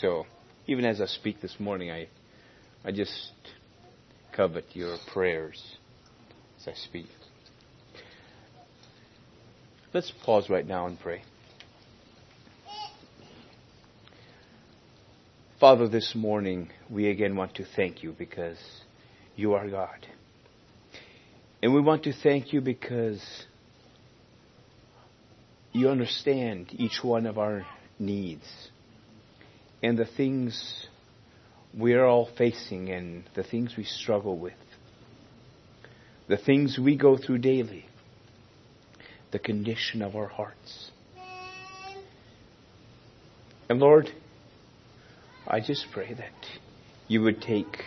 So even as I speak this morning, I, I just covet your prayers as I speak. Let's pause right now and pray. Father, this morning we again want to thank you because you are God. And we want to thank you because you understand each one of our needs and the things we are all facing and the things we struggle with, the things we go through daily, the condition of our hearts. And Lord, I just pray that you would take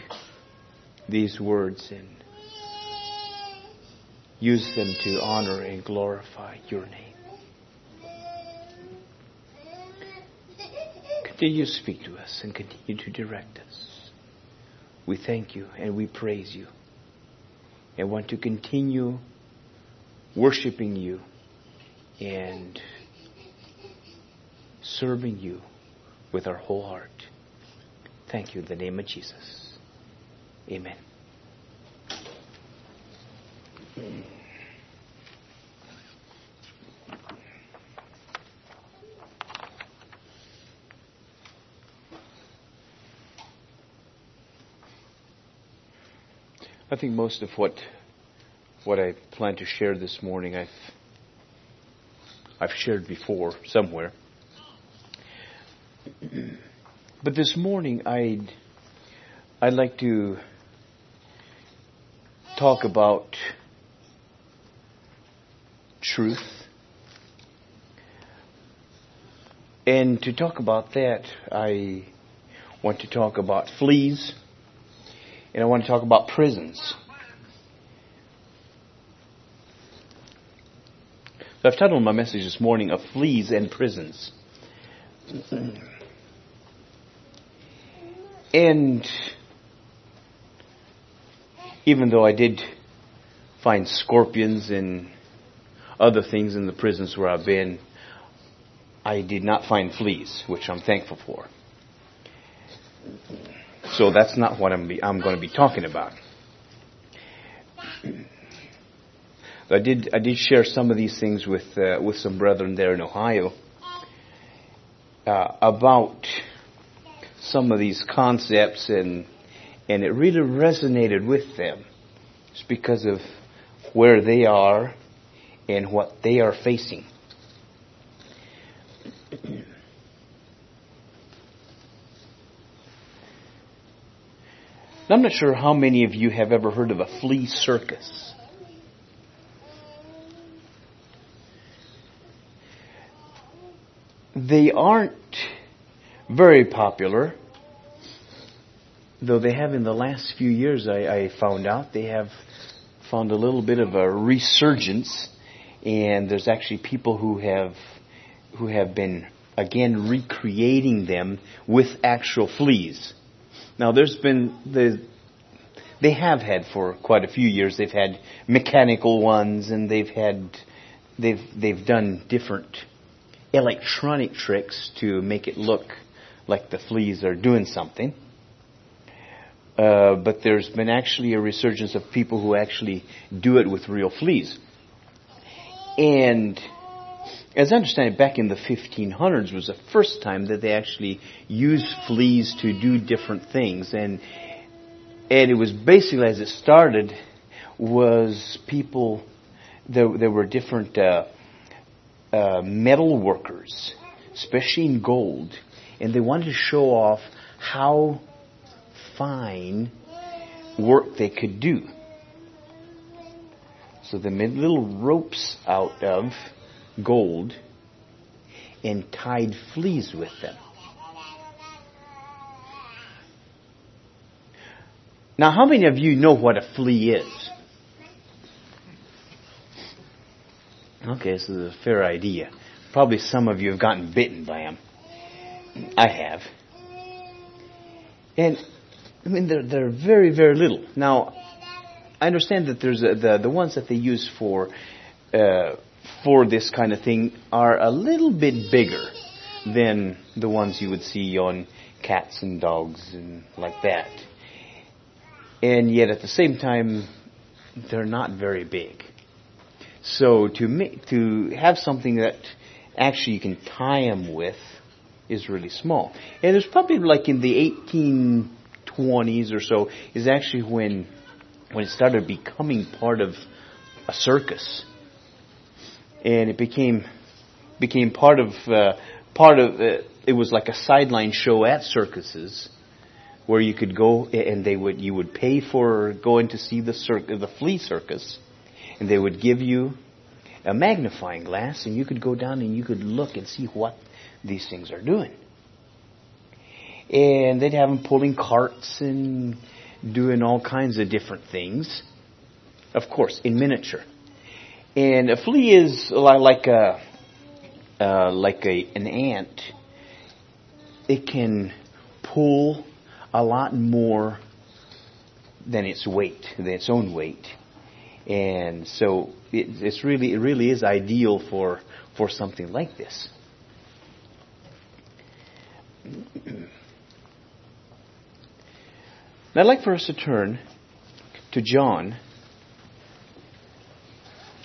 these words and use them to honor and glorify your name. Continue to speak to us and continue to direct us. We thank you and we praise you and want to continue worshiping you and serving you with our whole heart. Thank you in the name of Jesus. Amen. I think most of what what I plan to share this morning I've I've shared before somewhere. But this morning I'd I'd like to talk about truth. And to talk about that, I want to talk about fleas and I want to talk about prisons. So I've titled my message this morning of fleas and prisons. And even though I did find scorpions and other things in the prisons where I've been, I did not find fleas, which I'm thankful for. So that's not what I'm, be, I'm going to be talking about. I did I did share some of these things with uh, with some brethren there in Ohio uh, about some of these concepts and and it really resonated with them. It's because of where they are and what they are facing. I'm not sure how many of you have ever heard of a flea circus. They aren't very popular, though they have in the last few years, I, I found out, they have found a little bit of a resurgence, and there's actually people who have who have been again recreating them with actual fleas. Now, there's been the they have had for quite a few years. They've had mechanical ones, and they've had they've they've done different electronic tricks to make it look like the fleas are doing something. Uh, but there's been actually a resurgence of people who actually do it with real fleas. And as I understand it, back in the 1500s was the first time that they actually used fleas to do different things. And, and it was basically as it started was people, there, there were different uh, uh, metal workers, especially in gold, and they wanted to show off how fine work they could do. So they made little ropes out of gold and tied fleas with them. Now, how many of you know what a flea is? Okay, this is a fair idea. Probably some of you have gotten bitten by them. I have. And, I mean, they're, they're very, very little. Now, I understand that there's a, the, the ones that they use for uh, for this kind of thing are a little bit bigger than the ones you would see on cats and dogs and like that. And yet at the same time, they're not very big. So to to have something that actually you can tie them with is really small. And it's probably like in the 1820s or so is actually when when it started becoming part of a circus, and it became became part of uh, part of uh, it was like a sideline show at circuses where you could go and they would you would pay for going to see the circus the flea circus and they would give you a magnifying glass and you could go down and you could look and see what these things are doing. And they'd have them pulling carts and doing all kinds of different things. Of course in miniature and a flea is like a uh, like a an ant it can pull a lot more than its weight, than its own weight. And so it, it's really, it really is ideal for, for something like this. Now I'd like for us to turn to John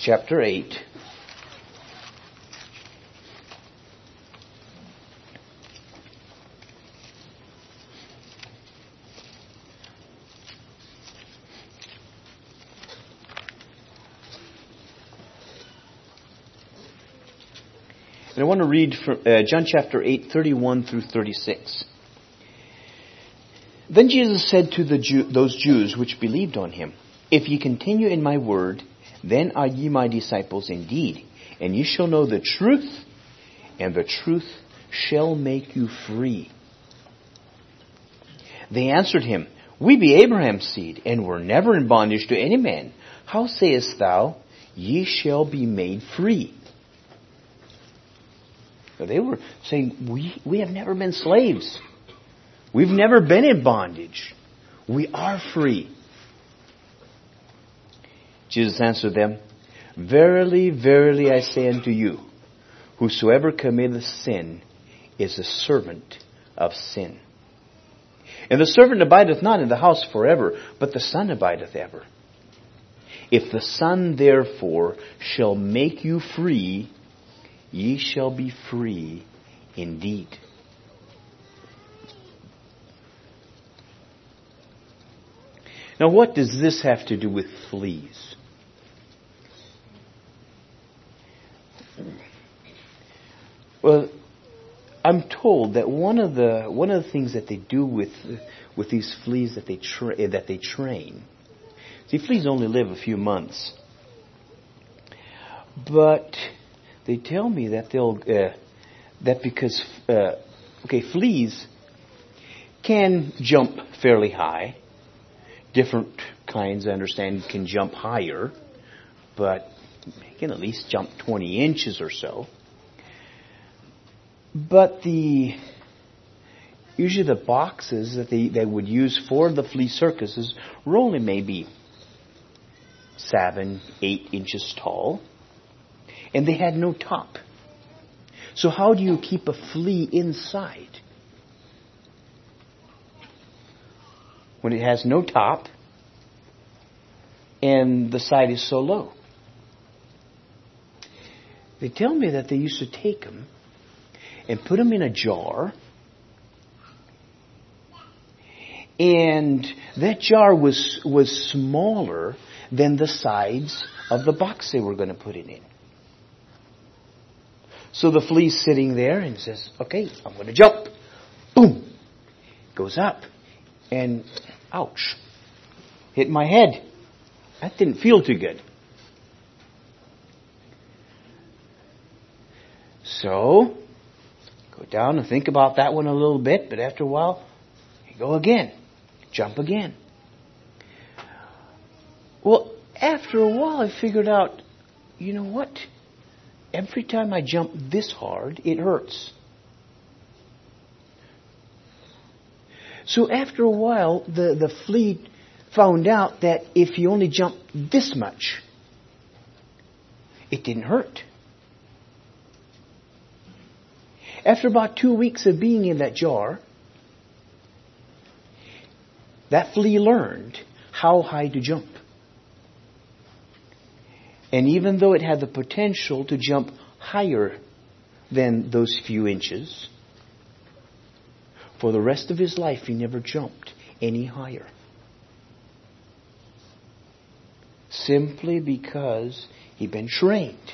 chapter 8. And I want to read from uh, John chapter 8, 31 through 36. Then Jesus said to Jew, those Jews which believed on him, If ye continue in my word, then are ye my disciples indeed, and ye shall know the truth, and the truth shall make you free. They answered him, We be Abraham's seed, and were never in bondage to any man. How sayest thou, Ye shall be made free? They were saying, we, we have never been slaves. We've never been in bondage. We are free. Jesus answered them, Verily, verily, I say unto you, whosoever committeth sin is a servant of sin. And the servant abideth not in the house forever, but the Son abideth ever. If the Son therefore shall make you free, ye shall be free indeed. Now, what does this have to do with fleas? Well, I'm told that one of the one of the things that they do with with these fleas that they tra- that they train. See, fleas only live a few months, but they tell me that they'll uh, that because uh, okay fleas can jump fairly high. Different kinds, I understand, can jump higher, but can at least jump 20 inches or so. But the usually the boxes that they, they would use for the flea circuses were only maybe seven, eight inches tall and they had no top. So how do you keep a flea inside? When it has no top and the side is so low. They tell me that they used to take them and put them in a jar and that jar was was smaller than the sides of the box they were going to put it in. So the flea's sitting there and says, okay, I'm going to jump. Boom. Goes up. And ouch. Hit my head. That didn't feel too good. So, go down and think about that one a little bit, but after a while, you go again. Jump again. Well, after a while, I figured out, you know what? every time I jump this hard, it hurts. So after a while, the, the flea found out that if you only jump this much, it didn't hurt. After about two weeks of being in that jar, that flea learned how high to jump. And even though it had the potential to jump higher than those few inches, for the rest of his life he never jumped any higher. Simply because he'd been trained.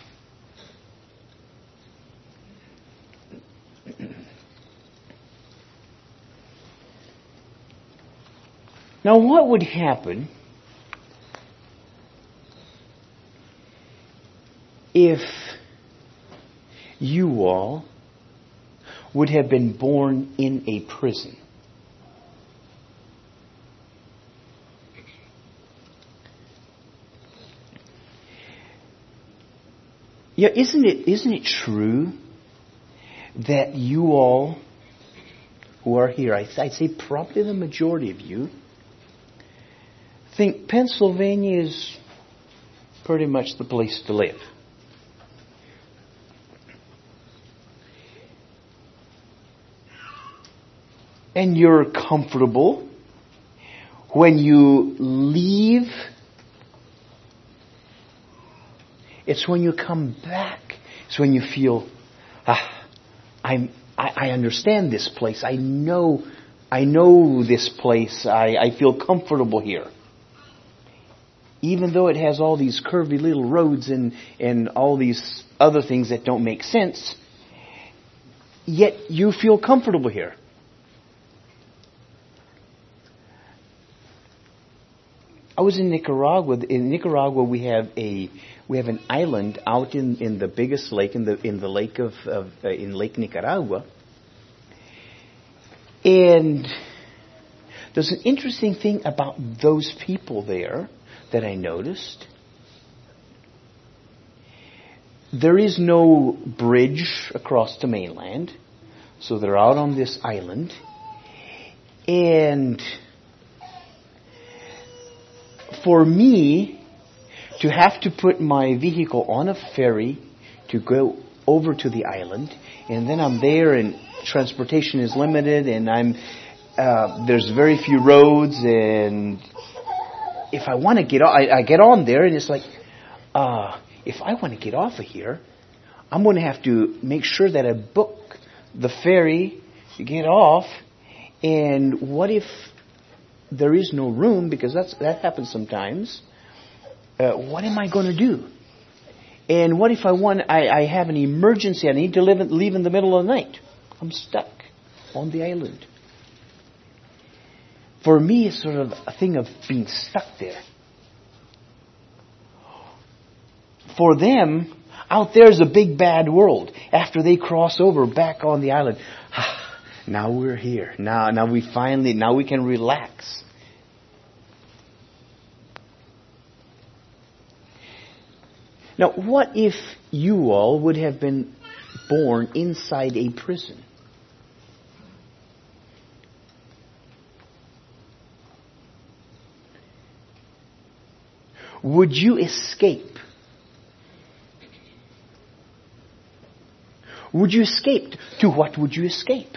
Now, what would happen if you all would have been born in a prison? Yeah, isn't it, isn't it true that you all who are here, I'd say probably the majority of you, think Pennsylvania is pretty much the place to live. And you're comfortable when you leave. It's when you come back. It's when you feel, ah, I'm, I, I understand this place. I know, I know this place. I, I feel comfortable here even though it has all these curvy little roads and, and all these other things that don't make sense, yet you feel comfortable here. I was in Nicaragua. In Nicaragua, we have a we have an island out in, in the biggest lake in the in the lake of, of uh, in Lake Nicaragua, and there's an interesting thing about those people there that I noticed. There is no bridge across the mainland, so they're out on this island. And for me to have to put my vehicle on a ferry to go over to the island, and then I'm there and transportation is limited and I'm uh, there's very few roads and if I want to get on, I, I get on there and it's like, uh, if I want to get off of here, I'm going to have to make sure that I book the ferry to get off. And what if there is no room? Because that's, that happens sometimes. Uh, what am I going to do? And what if I want, I, I have an emergency, I need to live, leave in the middle of the night? I'm stuck on the island for me, it's sort of a thing of being stuck there. For them, out there's a big bad world. After they cross over back on the island, now we're here. Now, now we finally, now we can relax. Now, what if you all would have been born inside a prison? Would you escape? Would you escape? To what would you escape?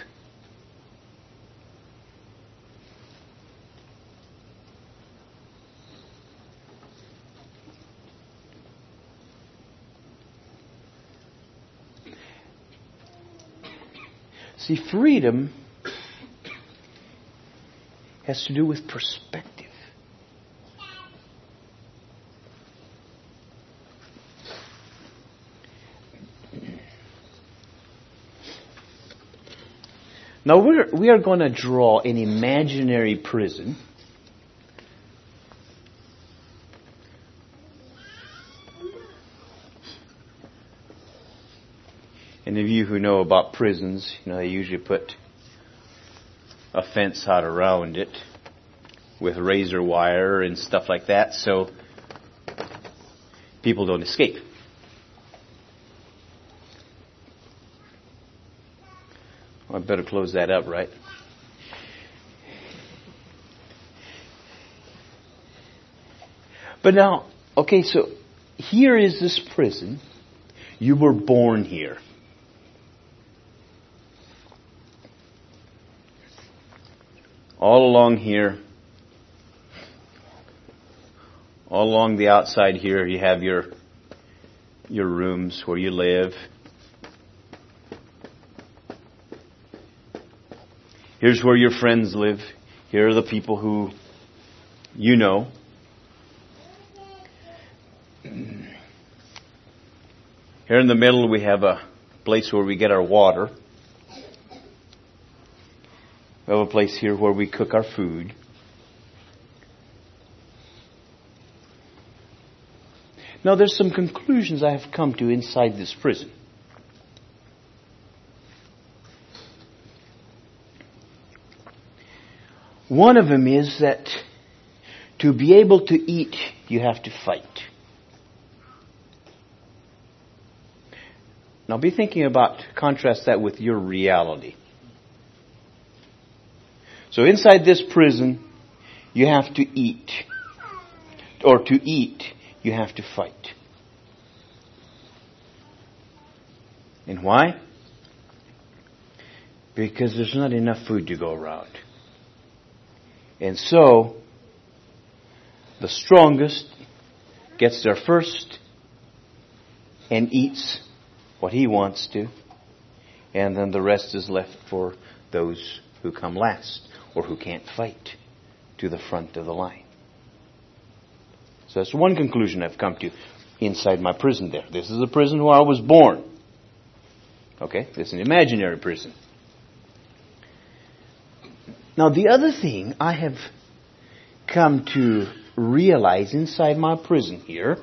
See, freedom has to do with perspective. Now we're, we are going to draw an imaginary prison. Any of you who know about prisons, you know, they usually put a fence out around it with razor wire and stuff like that so people don't escape. better close that up, right? But now, okay, so here is this prison. You were born here. All along here, all along the outside here, you have your your rooms where you live, Here's where your friends live. Here are the people who you know. Here in the middle we have a place where we get our water. We have a place here where we cook our food. Now there's some conclusions I have come to inside this prison. One of them is that to be able to eat, you have to fight. Now be thinking about, contrast that with your reality. So inside this prison, you have to eat. Or to eat, you have to fight. And why? Because there's not enough food to go around. And so, the strongest gets there first and eats what he wants to, and then the rest is left for those who come last or who can't fight to the front of the line. So that's one conclusion I've come to inside my prison there. This is the prison where I was born. Okay? This is an imaginary prison. Now the other thing I have come to realize inside my prison here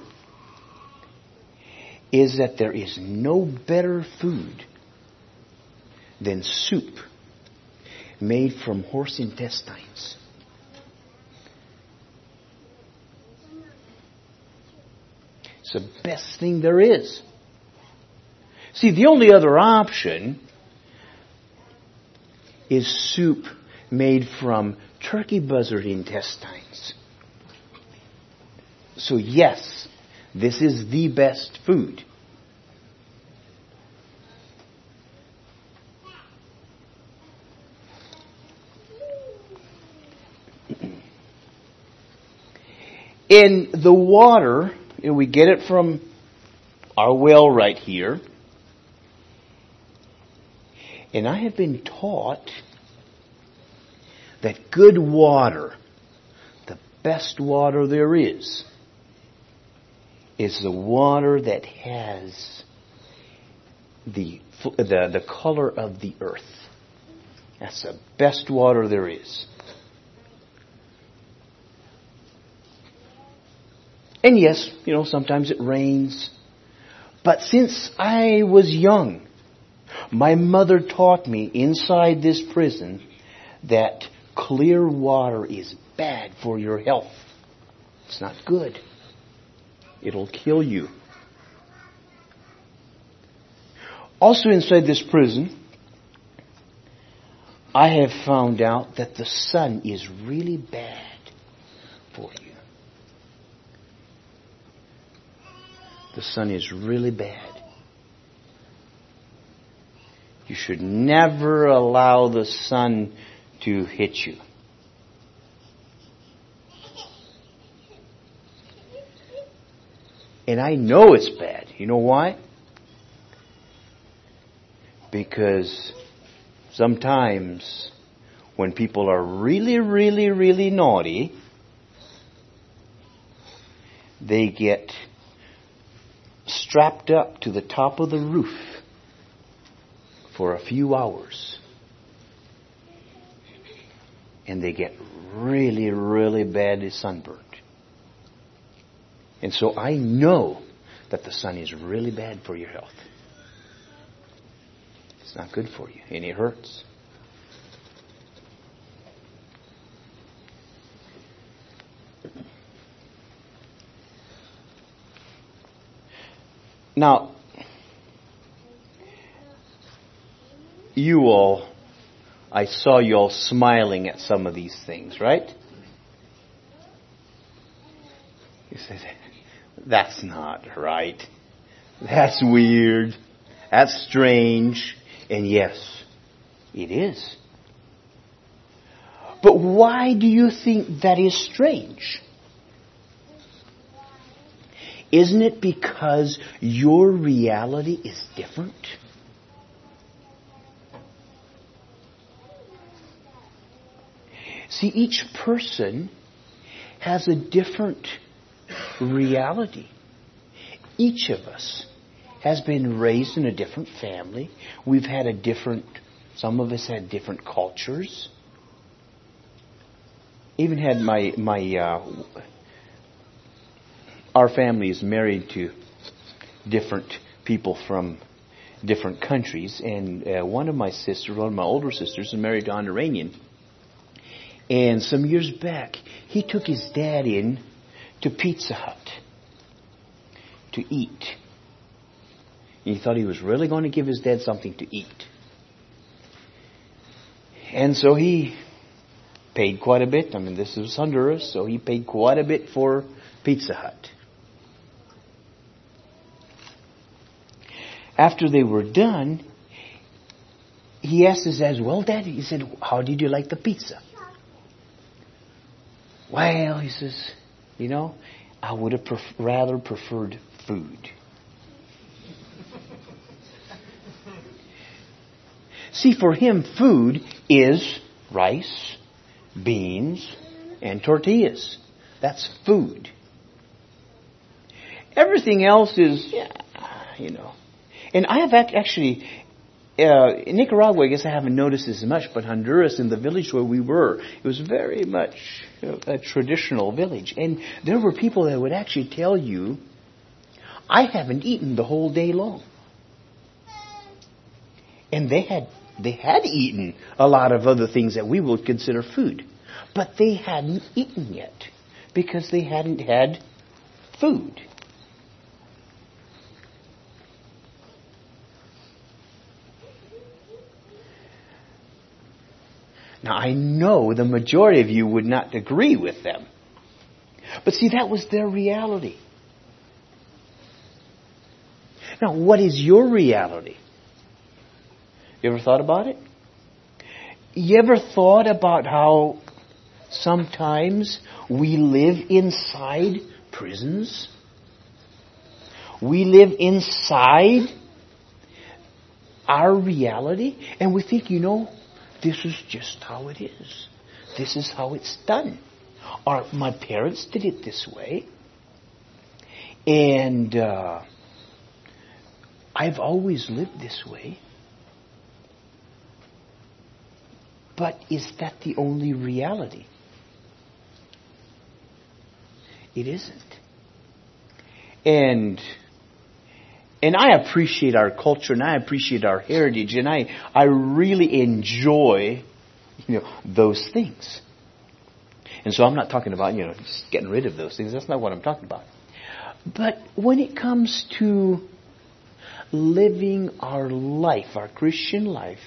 is that there is no better food than soup made from horse intestines. It's the best thing there is. See, the only other option is soup made from turkey buzzard intestines. So yes, this is the best food. In the water, we get it from our well right here. And I have been taught that good water, the best water there is, is the water that has the, the, the color of the earth. That's the best water there is. And yes, you know, sometimes it rains. But since I was young, my mother taught me inside this prison that clear water is bad for your health. It's not good. It'll kill you. Also inside this prison, I have found out that the sun is really bad for you. The sun is really bad. You should never allow the sun to hit you. And I know it's bad. You know why? Because sometimes when people are really, really, really naughty, they get strapped up to the top of the roof for a few hours. And they get really, really badly sunburned. And so I know that the sun is really bad for your health. It's not good for you, and it hurts. Now, you all, I saw you all smiling at some of these things, right? You said, that's not right. That's weird. That's strange. And yes, it is. But why do you think that is strange? Isn't it because your reality is different? See, each person has a different reality. Each of us has been raised in a different family. We've had a different, some of us had different cultures. Even had my, my, uh, our family is married to different people from different countries, and uh, one of my sisters, one of my older sisters, is married to an Iranian. And some years back, he took his dad in to Pizza Hut to eat. he thought he was really going to give his dad something to eat. And so he paid quite a bit. I mean, this is Honduras, so he paid quite a bit for Pizza Hut. After they were done, he asked his dad, Well, Daddy, he said, How did you like the pizza? Well, he says, you know, I would have pref- rather preferred food. See, for him, food is rice, beans, and tortillas. That's food. Everything else is, yeah, you know. And I have actually, uh, in Nicaragua, I guess I haven't noticed as much, but Honduras, in the village where we were, it was very much a traditional village. And there were people that would actually tell you, I haven't eaten the whole day long. And they had, they had eaten a lot of other things that we would consider food. But they hadn't eaten yet because they hadn't had food. Now, I know the majority of you would not agree with them. But see, that was their reality. Now, what is your reality? You ever thought about it? You ever thought about how sometimes we live inside prisons? We live inside our reality and we think, you know, this is just how it is. This is how it's done. Or my parents did it this way. And uh, I've always lived this way. But is that the only reality? It isn't. And and I appreciate our culture and I appreciate our heritage and I, I really enjoy, you know, those things. And so I'm not talking about, you know, just getting rid of those things. That's not what I'm talking about. But when it comes to living our life, our Christian life,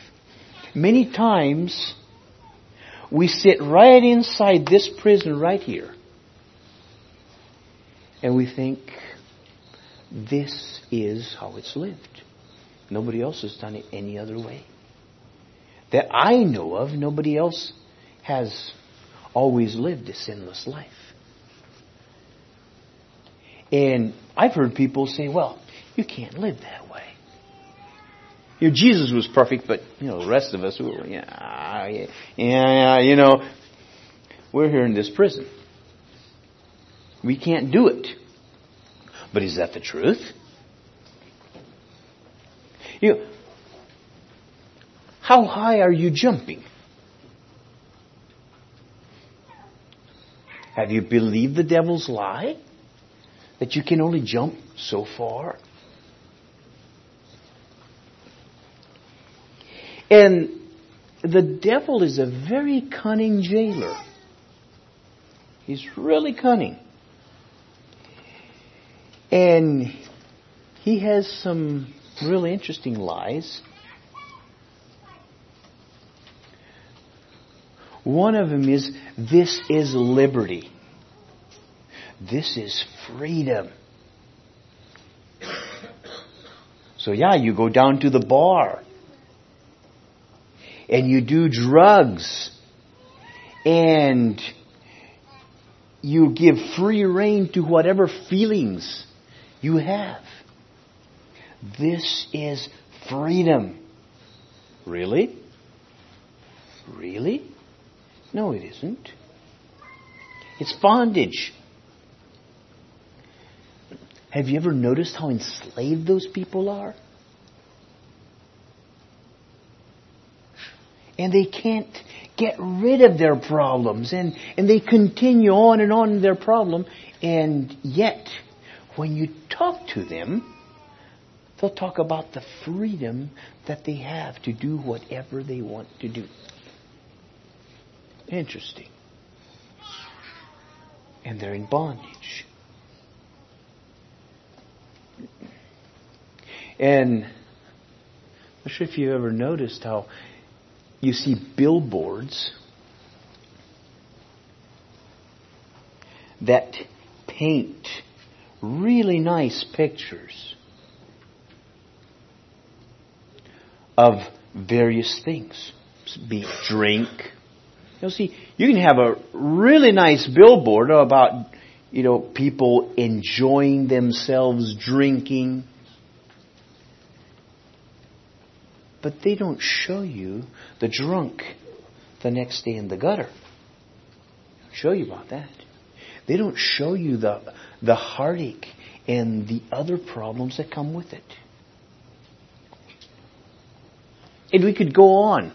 many times we sit right inside this prison right here. And we think, this is how it's lived. Nobody else has done it any other way. That I know of, nobody else has always lived a sinless life. And I've heard people say, well, you can't live that way. You know, Jesus was perfect, but, you know, the rest of us, yeah, yeah, yeah, you know, we're here in this prison. We can't do it. But is that the truth? You how high are you jumping? Have you believed the devil's lie? That you can only jump so far? And the devil is a very cunning jailer. He's really cunning. And he has some really interesting lies. One of them is, this is liberty. This is freedom. So yeah, you go down to the bar and you do drugs and you give free rein to whatever feelings you have. This is freedom. Really? Really? No, it isn't. It's bondage. Have you ever noticed how enslaved those people are? And they can't get rid of their problems and, and they continue on and on their problem and yet when you talk to them they'll talk about the freedom that they have to do whatever they want to do. Interesting. And they're in bondage. And I'm not sure if you've ever noticed how you see billboards that paint really nice pictures of various things, be drink. You'll see, you can have a really nice billboard about, you know, people enjoying themselves drinking But they don't show you the drunk the next day in the gutter. I'll Show you about that. They don't show you the, the heartache and the other problems that come with it. And we could go on.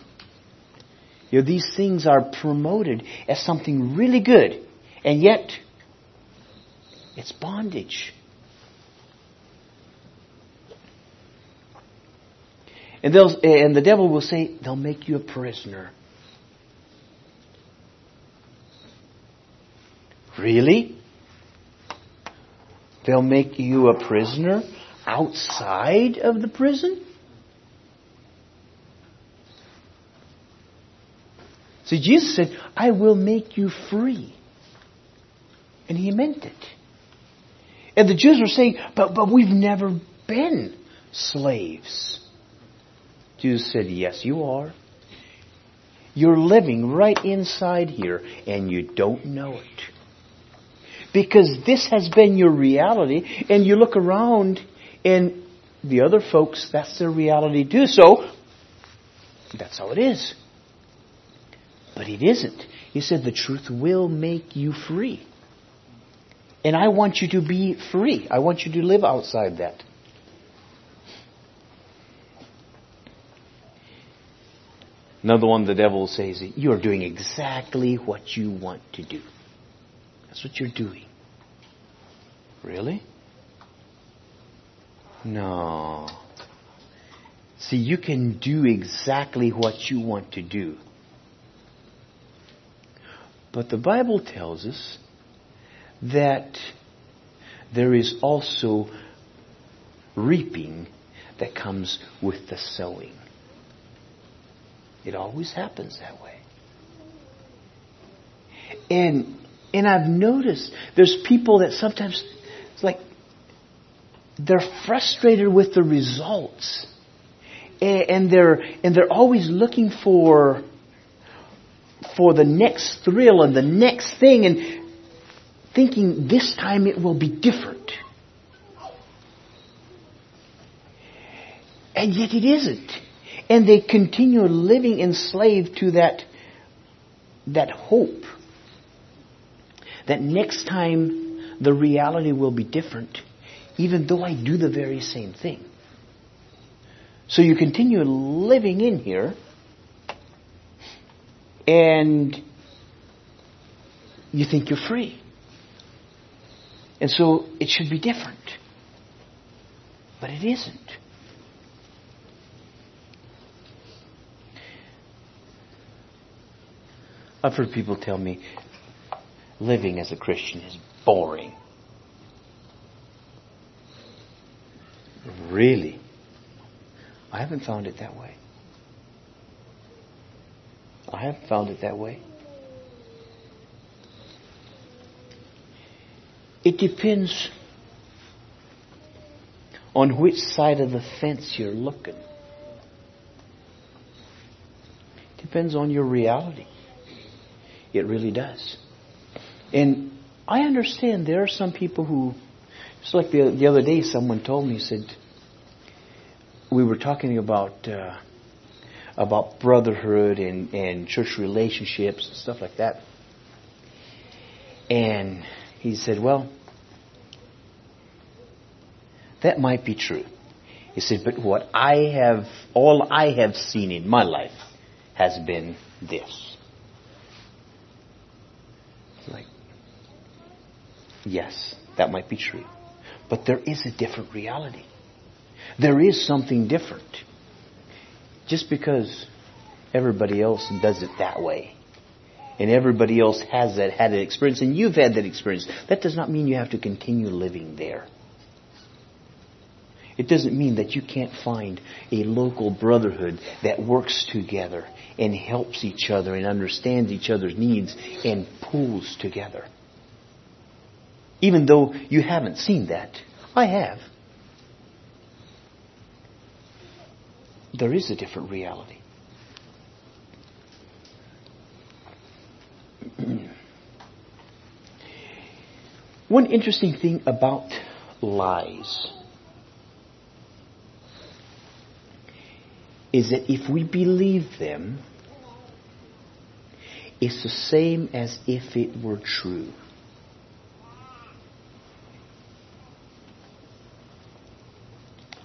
You know, these things are promoted as something really good, and yet it's bondage. And, and the devil will say, they'll make you a prisoner. Really? They'll make you a prisoner outside of the prison? See, Jesus said, I will make you free. And he meant it. And the Jews were saying, but, but we've never been slaves. Jesus said, Yes, you are. You're living right inside here and you don't know it. Because this has been your reality and you look around and the other folks, that's their reality too. So, that's how it is. But it isn't. He said the truth will make you free. And I want you to be free. I want you to live outside that. Another one the devil says, You're doing exactly what you want to do. That's what you're doing. Really? No. See, you can do exactly what you want to do. But the Bible tells us that there is also reaping that comes with the sowing. It always happens that way. And and I've noticed there's people that sometimes it's like they're frustrated with the results. And they're and they're always looking for for the next thrill and the next thing and thinking this time it will be different. And yet it isn't. And they continue living enslaved to that, that hope that next time the reality will be different, even though I do the very same thing. So you continue living in here, and you think you're free. And so it should be different. But it isn't. I've heard people tell me living as a Christian is boring. Really? I haven't found it that way. I haven't found it that way. It depends on which side of the fence you're looking. Depends on your reality. It really does. And I understand there are some people who, it's like the, the other day someone told me, said, we were talking about, uh, about brotherhood and, and church relationships and stuff like that. And he said, well, that might be true. He said, but what I have, all I have seen in my life has been this. Like, yes, that might be true. But there is a different reality. There is something different. Just because everybody else does it that way and everybody else has that had that experience and you've had that experience, that does not mean you have to continue living there. It doesn't mean that you can't find a local brotherhood that works together and helps each other and understands each other's needs and pulls together. Even though you haven't seen that, I have. There is a different reality. One interesting thing about lies is that if we believe them, it's the same as if it were true.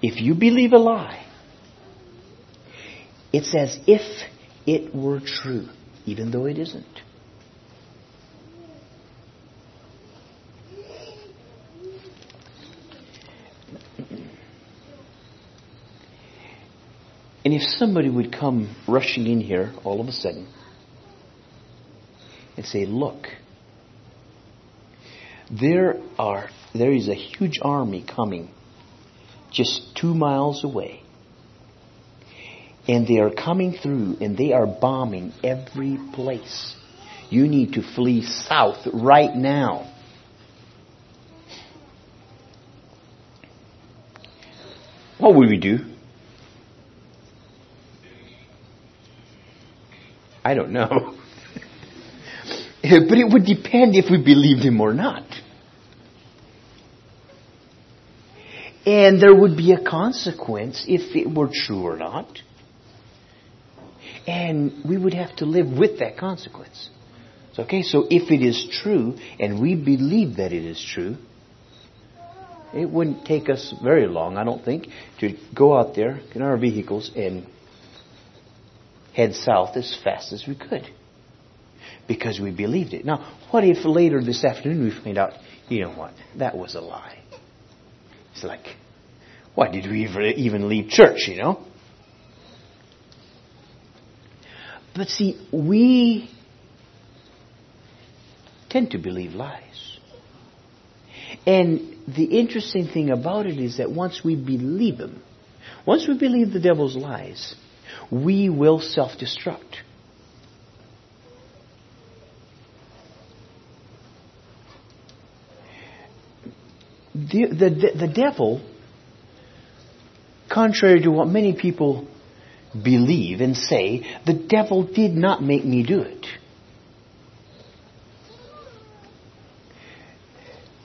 If you believe a lie, it's as if it were true, even though it isn't. And if somebody would come rushing in here all of a sudden and say, look, there are, there is a huge army coming just two miles away. And they are coming through and they are bombing every place. You need to flee south right now. What would we do? I don't know. but it would depend if we believed him or not. And there would be a consequence if it were true or not. And we would have to live with that consequence. Okay, so if it is true, and we believe that it is true, it wouldn't take us very long, I don't think, to go out there in our vehicles and head south as fast as we could. Because we believed it. Now, what if later this afternoon we find out, you know what, that was a lie? It's like, why did we even leave church, you know? But see, we tend to believe lies. And the interesting thing about it is that once we believe them, once we believe the devil's lies, we will self destruct. The, the, the devil, contrary to what many people believe and say, the devil did not make me do it.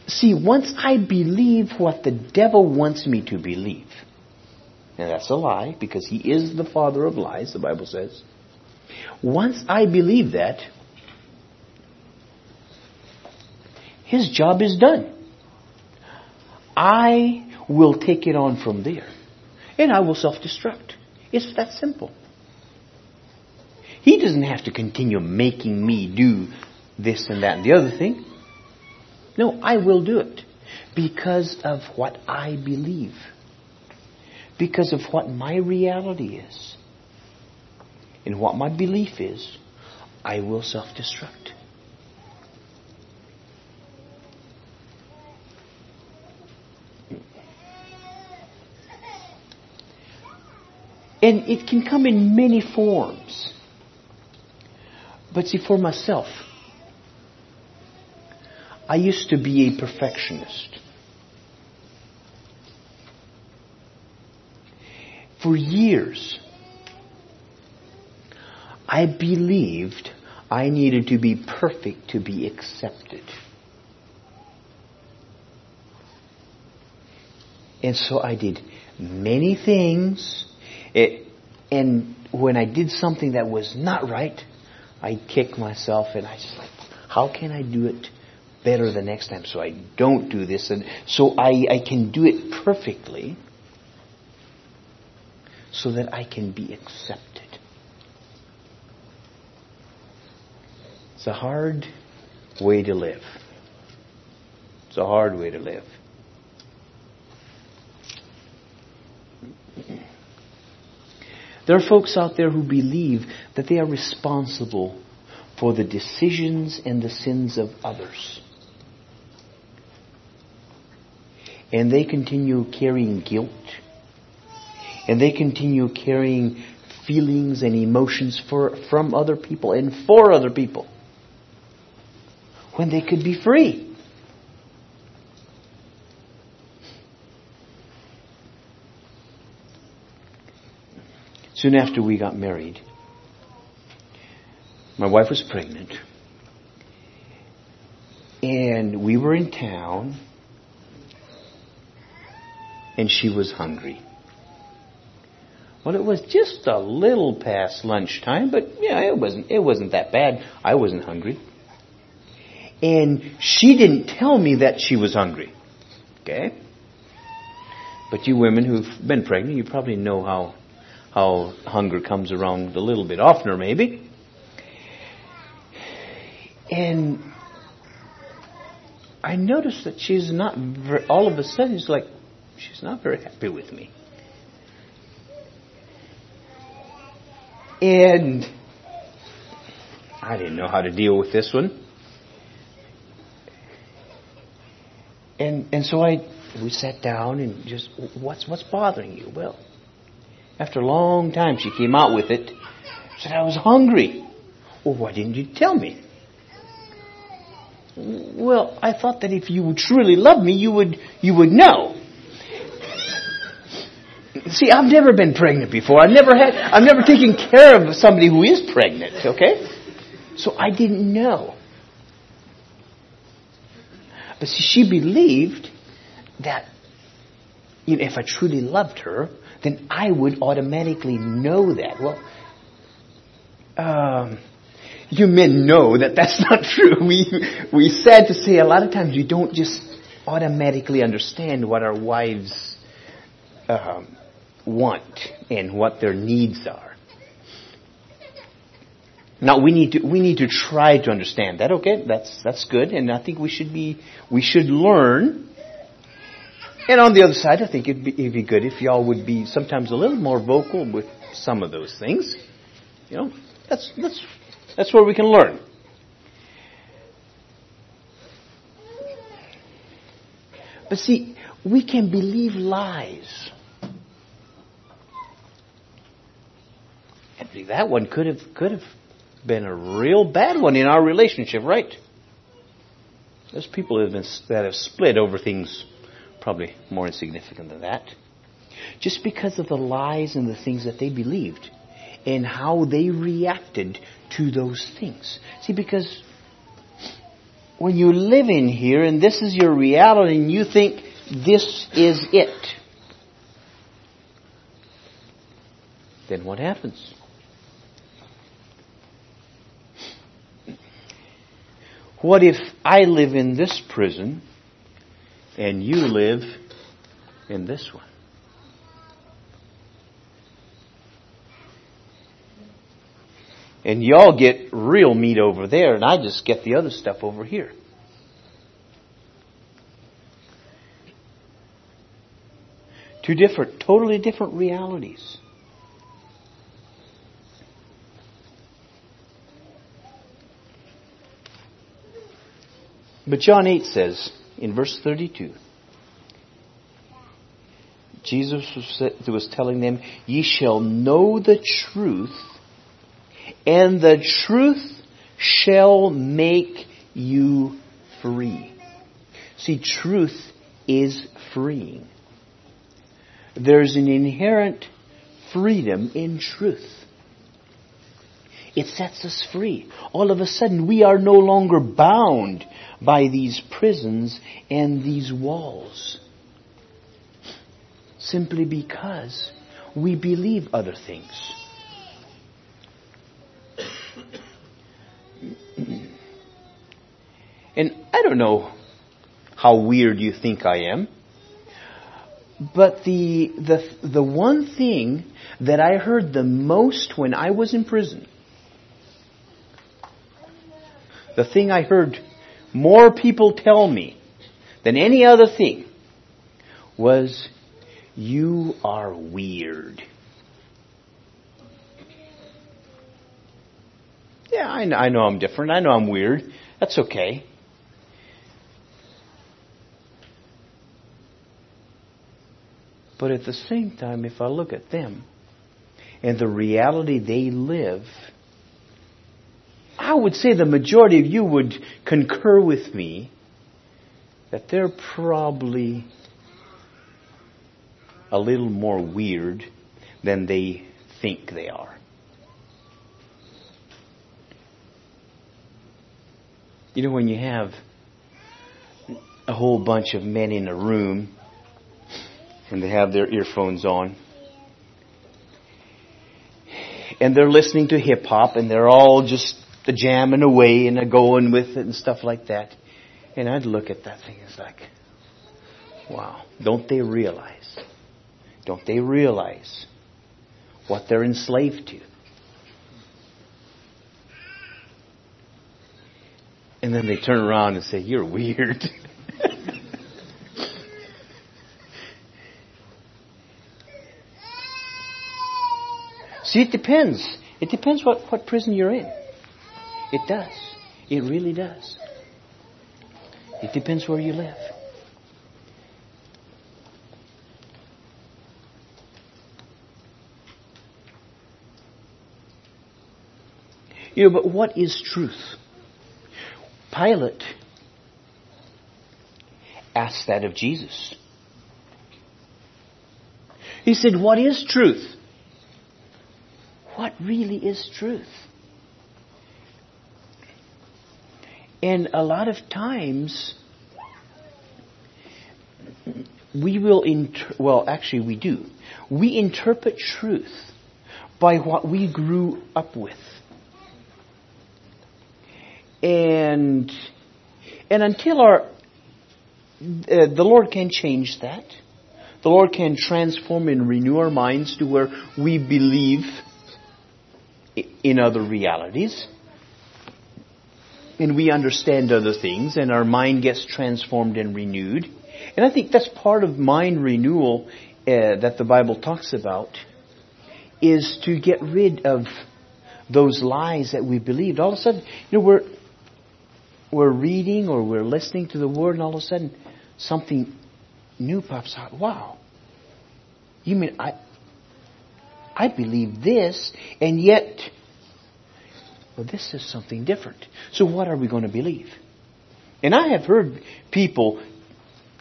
See, once I believe what the devil wants me to believe, and that's a lie because he is the father of lies, the Bible says. Once I believe that, his job is done. I will take it on from there. And I will self destruct. It's that simple. He doesn't have to continue making me do this and that and the other thing. No, I will do it because of what I believe because of what my reality is and what my belief is, I will self destruct. And it can come in many forms. But see, for myself, I used to be a perfectionist. for years, I believed I needed to be perfect to be accepted. And so I did many things. It, and when I did something that was not right, I'd kick myself and I just like, how can I do it better the next time so I don't do this and so I, I can do it perfectly so that I can be accepted. It's a hard way to live. It's a hard way to live. There are folks out there who believe that they are responsible for the decisions and the sins of others. And they continue carrying guilt. And they continue carrying feelings and emotions for, from other people and for other people. When they could be free. Soon after we got married, my wife was pregnant. And we were in town. And she was hungry. Well, it was just a little past lunchtime, but yeah, it wasn't it wasn't that bad. I wasn't hungry. And she didn't tell me that she was hungry. Okay? But you women who've been pregnant, you probably know how how hunger comes around a little bit oftener, maybe. And I noticed that she's not, very, all of a sudden, she's like, she's not very happy with me. And I didn't know how to deal with this one. And and so I we sat down and just what's what's bothering you? Well, after a long time, she came out with it. Said, I was hungry. Well, why didn't you tell me? Well, I thought that if you would truly love me, you would, you would know. See, I've never been pregnant before. I've never had, I've never taken care of somebody who is pregnant, okay? So I didn't know. But see, she believed that, you if I truly loved her, then I would automatically know that. Well, um, you men know that that's not true. We, we sad to say a lot of times we don't just automatically understand what our wives um, want and what their needs are. Now we need to we need to try to understand that. Okay, that's that's good, and I think we should be we should learn and on the other side, I think it'd be, it'd be good if y'all would be sometimes a little more vocal with some of those things. You know, that's, that's, that's where we can learn. But see, we can believe lies. And that one could have, could have been a real bad one in our relationship, right? There's people that have, been, that have split over things probably more insignificant than that. Just because of the lies and the things that they believed and how they reacted to those things. See, because when you live in here and this is your reality and you think this is it, then what happens? What if I live in this prison and you live in this one. And y'all get real meat over there, and I just get the other stuff over here. Two different, totally different realities. But John 8 says, in verse 32. Jesus was telling them, Ye shall know the truth, and the truth shall make you free. See, truth is freeing. There's an inherent freedom in truth. It sets us free. All of a sudden, we are no longer bound by these prisons and these walls. Simply because we believe other things. and I don't know how weird you think I am. But the, the, the one thing that I heard the most when I was in prison, the thing I heard more people tell me than any other thing was, You are weird. Yeah, I know, I'm different. I know I'm weird. That's okay. But at the same time, if I look at them and the reality they live, I would say the majority of you would concur with me that they're probably a little more weird than they think they are. You know, when you have a whole bunch of men in a room and they have their earphones on. And they're listening to hip hop and they're all just jamming away and the going with it and stuff like that. And I'd look at that thing it's like, wow, don't they realize? Don't they realize what they're enslaved to? And then they turn around and say, you're weird. See, it depends. It depends what, what prison you're in. It does. It really does. It depends where you live. You know, but what is truth? Pilate asked that of Jesus. He said, What is truth? what really is truth. And a lot of times, we will, inter- well, actually, we do. We interpret truth by what we grew up with. And, and until our, uh, the Lord can change that. The Lord can transform and renew our minds to where we believe in other realities. And we understand other things, and our mind gets transformed and renewed. And I think that's part of mind renewal uh, that the Bible talks about, is to get rid of those lies that we believed. All of a sudden, you know, we're we're reading or we're listening to the word, and all of a sudden, something new pops out. Wow! You mean I I believe this, and yet, well, this is something different. So what are we going to believe? And I have heard people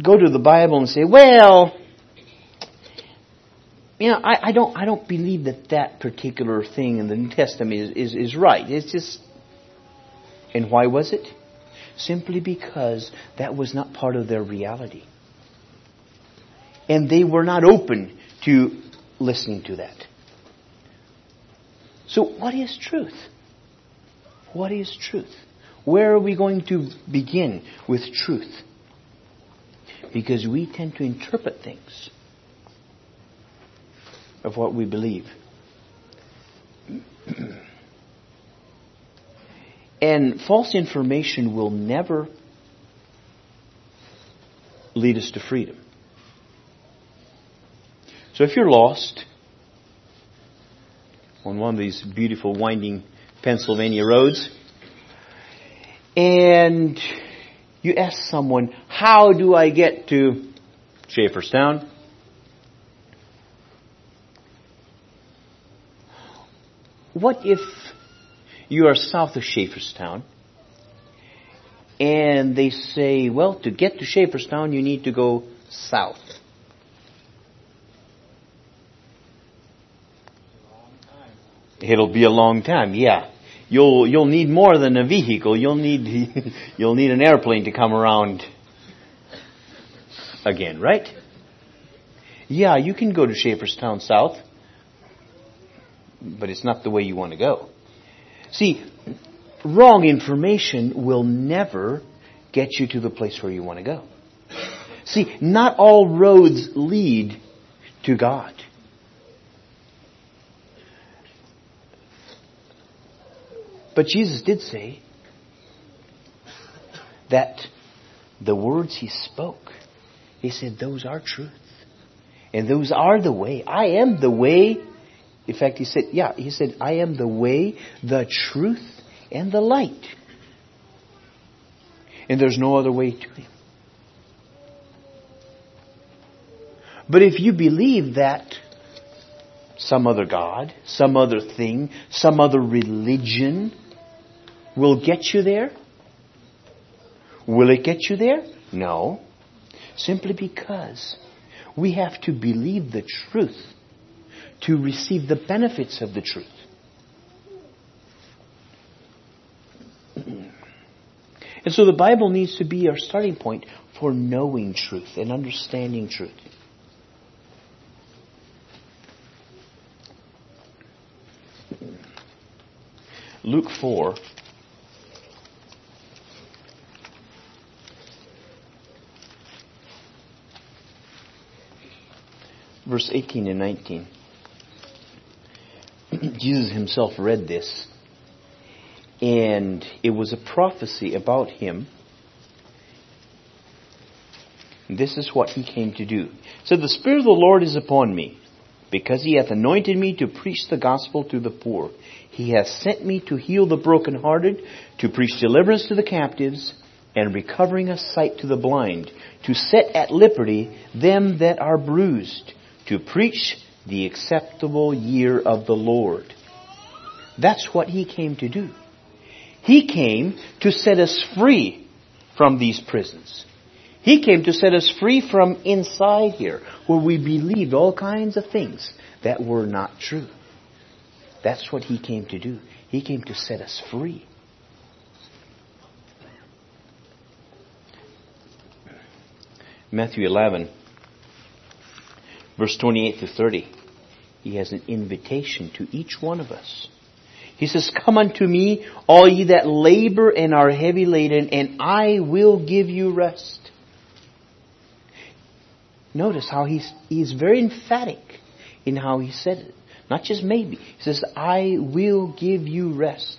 go to the Bible and say, well, you know, I, I don't, I don't believe that that particular thing in the New Testament is, is, is right. It's just, and why was it? Simply because that was not part of their reality. And they were not open to listening to that. So, what is truth? What is truth? Where are we going to begin with truth? Because we tend to interpret things of what we believe. and false information will never lead us to freedom. So if you're lost, on one of these beautiful winding Pennsylvania roads. And you ask someone, how do I get to Schaefferstown? What if you are south of Schaefferstown and they say, well, to get to Schaefferstown, you need to go south. It'll be a long time, yeah. You'll you'll need more than a vehicle. You'll need you'll need an airplane to come around again, right? Yeah, you can go to Schaefferstown South, but it's not the way you want to go. See, wrong information will never get you to the place where you want to go. See, not all roads lead to God. But Jesus did say that the words he spoke, he said, those are truth. And those are the way. I am the way. In fact, he said, yeah, he said, I am the way, the truth, and the light. And there's no other way to him. But if you believe that some other God, some other thing, some other religion will get you there? Will it get you there? No. Simply because we have to believe the truth to receive the benefits of the truth. And so the Bible needs to be our starting point for knowing truth and understanding truth. Luke 4 verse 18 and 19. Jesus himself read this, and it was a prophecy about him. This is what he came to do. So the Spirit of the Lord is upon me, because he hath anointed me to preach the gospel to the poor. He hath sent me to heal the brokenhearted, to preach deliverance to the captives, and recovering of sight to the blind, to set at liberty them that are bruised, to preach the acceptable year of the Lord. That's what he came to do. He came to set us free from these prisons. He came to set us free from inside here, where we believed all kinds of things that were not true. That's what he came to do. He came to set us free. Matthew 11 verse 28 to 30, he has an invitation to each one of us. He says, Come unto me, all ye that labor and are heavy laden, and I will give you rest. Notice how he's, he's very emphatic in how he said it. Not just maybe. He says, I will give you rest.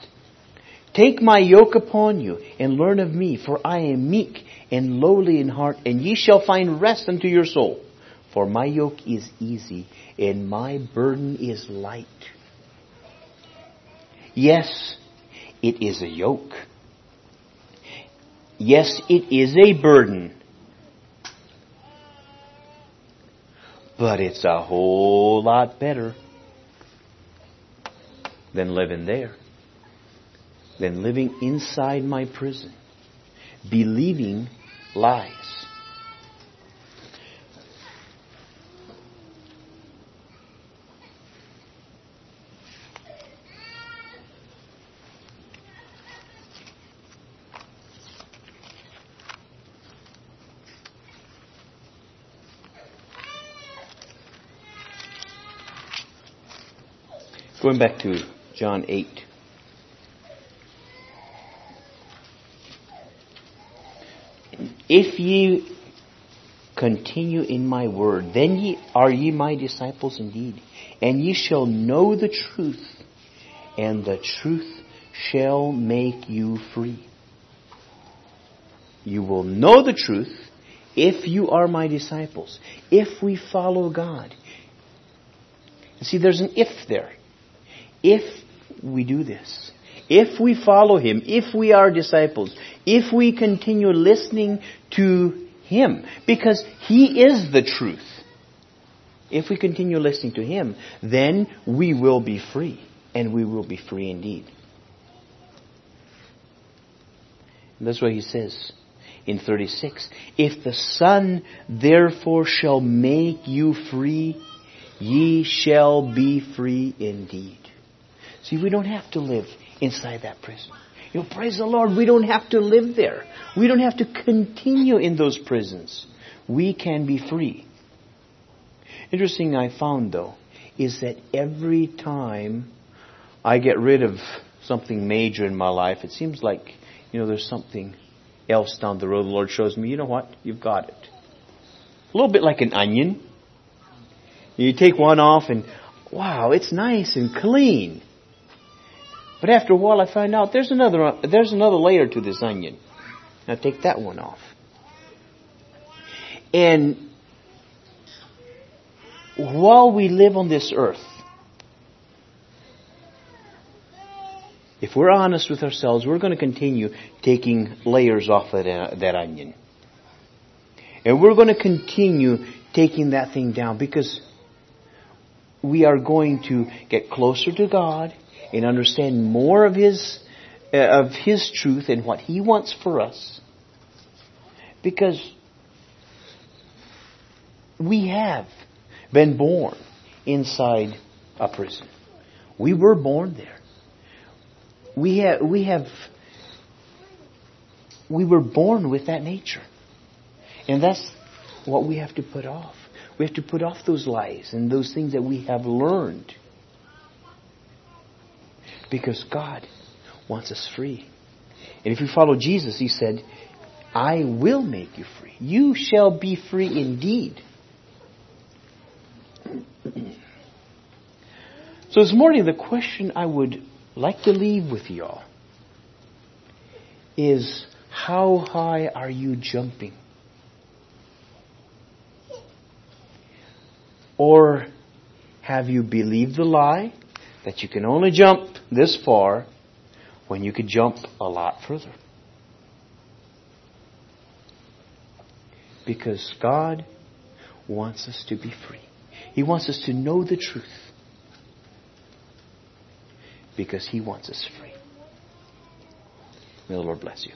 Take my yoke upon you and learn of me, for I am meek and lowly in heart, and ye shall find rest unto your soul. For my yoke is easy and my burden is light. Yes, it is a yoke. Yes, it is a burden. But it's a whole lot better than living there, than living inside my prison, believing lies. Going back to John 8. If ye continue in my word, then ye are ye my disciples indeed, and ye shall know the truth, and the truth shall make you free. You will know the truth if you are my disciples, if we follow God. See, there's an if there if we do this, if we follow Him, if we are disciples, if we continue listening to Him, because He is the truth, if we continue listening to Him, then we will be free, and we will be free indeed. And that's what He says in 36. If the Son therefore shall make you free, ye shall be free indeed. See, we don't have to live inside that prison. You know, praise the Lord, we don't have to live there. We don't have to continue in those prisons. We can be free. Interesting I found though, is that every time I get rid of something major in my life, it seems like, you know, there's something else down the road. The Lord shows me, you know what? You've got it. A little bit like an onion. You take one off and, wow, it's nice and clean. But after a while I find out there's another, there's another layer to this onion. Now take that one off. And while we live on this earth, if we're honest with ourselves, we're going to continue taking layers off of that, that onion. And we're going to continue taking that thing down because we are going to get closer to God and understand more of His, uh, of His truth and what He wants for us. Because we have been born inside a prison. We were born there. We have, we have, we were born with that nature. And that's what we have to put off. We have to put off those lies and those things that we have learned. Because God wants us free. And if we follow Jesus, He said, I will make you free. You shall be free indeed. so this morning, the question I would like to leave with y'all is how high are you jumping? Or have you believed the lie that you can only jump this far when you could jump a lot further? Because God wants us to be free. He wants us to know the truth. Because He wants us free. May the Lord bless you.